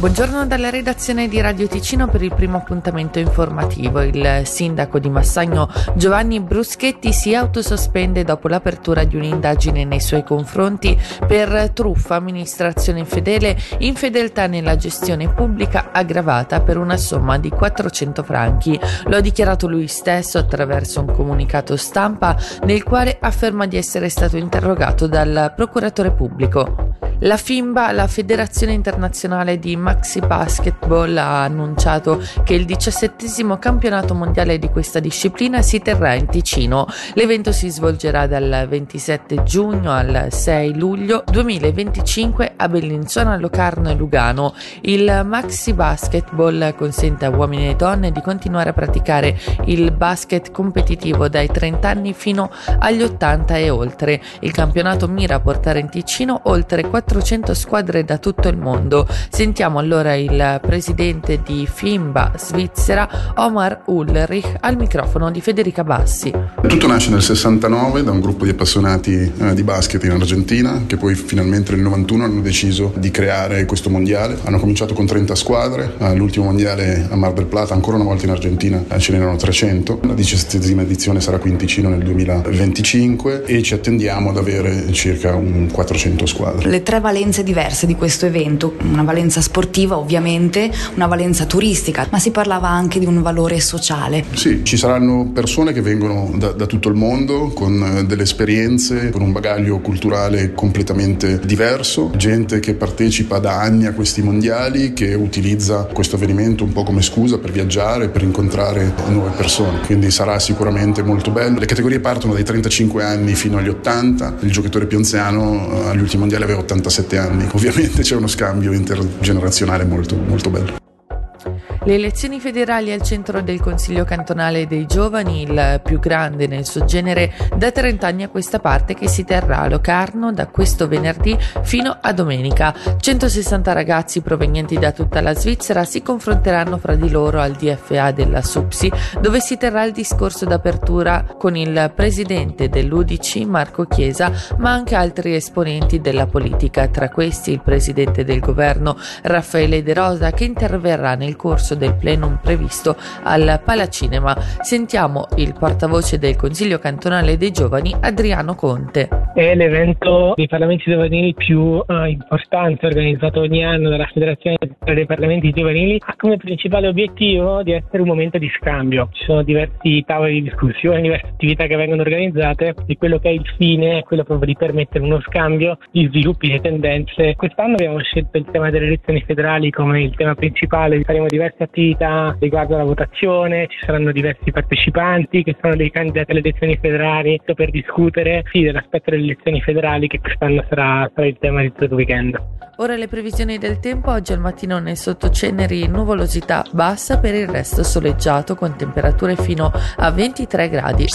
Buongiorno dalla redazione di Radio Ticino per il primo appuntamento informativo. Il sindaco di Massagno Giovanni Bruschetti si autosospende dopo l'apertura di un'indagine nei suoi confronti per truffa, amministrazione infedele, infedeltà nella gestione pubblica aggravata per una somma di 400 franchi. Lo ha dichiarato lui stesso attraverso un comunicato stampa nel quale afferma di essere stato interrogato dal procuratore pubblico. La FIMBA, la Federazione Internazionale di Maxi Basketball, ha annunciato che il diciassettesimo campionato mondiale di questa disciplina si terrà in Ticino. L'evento si svolgerà dal 27 giugno al 6 luglio 2025 a Bellinzona, Locarno e Lugano. Il Maxi Basketball consente a uomini e donne di continuare a praticare il basket competitivo dai 30 anni fino agli 80 e oltre. Il campionato mira a portare in Ticino oltre 4 400 squadre da tutto il mondo. Sentiamo allora il presidente di FIMBA Svizzera, Omar Ulrich, al microfono di Federica Bassi. Tutto nasce nel 69 da un gruppo di appassionati eh, di basket in Argentina che poi finalmente nel 91 hanno deciso di creare questo mondiale. Hanno cominciato con 30 squadre, all'ultimo mondiale a Mar del Plata, ancora una volta in Argentina eh, ce n'erano 300. La diciassettesima edizione sarà qui in Ticino nel 2025 e ci attendiamo ad avere circa un 400 squadre. Le tre valenze diverse di questo evento, una valenza sportiva ovviamente, una valenza turistica, ma si parlava anche di un valore sociale. Sì, ci saranno persone che vengono da, da tutto il mondo con eh, delle esperienze, con un bagaglio culturale completamente diverso, gente che partecipa da anni a questi mondiali, che utilizza questo avvenimento un po' come scusa per viaggiare, per incontrare nuove persone, quindi sarà sicuramente molto bello. Le categorie partono dai 35 anni fino agli 80, il giocatore più anziano eh, agli ultimi mondiali aveva 86 47 anni. Ovviamente c'è uno scambio intergenerazionale molto, molto bello. Le elezioni federali al centro del Consiglio cantonale dei giovani, il più grande nel suo genere da 30 anni a questa parte che si terrà a Locarno da questo venerdì fino a domenica. 160 ragazzi provenienti da tutta la Svizzera si confronteranno fra di loro al DFA della SUPSI dove si terrà il discorso d'apertura con il presidente dell'UDC Marco Chiesa ma anche altri esponenti della politica, tra questi il presidente del governo Raffaele De Rosa che interverrà nel corso corso del plenum previsto al Palacinema. Sentiamo il portavoce del Consiglio cantonale dei giovani Adriano Conte. È l'evento dei parlamenti giovanili più uh, importante organizzato ogni anno dalla Federazione dei Parlamenti Giovanili. Ha come principale obiettivo di essere un momento di scambio. Ci sono diversi tavoli di discussione, diverse attività che vengono organizzate e quello che è il fine è quello proprio di permettere uno scambio di sviluppi, di tendenze. Quest'anno abbiamo scelto il tema delle elezioni federali come il tema principale, faremo diverse diverse riguardo alla votazione, ci saranno diversi partecipanti che sono dei candidati alle elezioni federali per discutere sì, dell'aspetto delle elezioni federali che quest'anno sarà, sarà il tema di tutto il weekend. Ora le previsioni del tempo, oggi al mattino nel sottoceneri nuvolosità bassa, per il resto soleggiato con temperature fino a 23 gradi.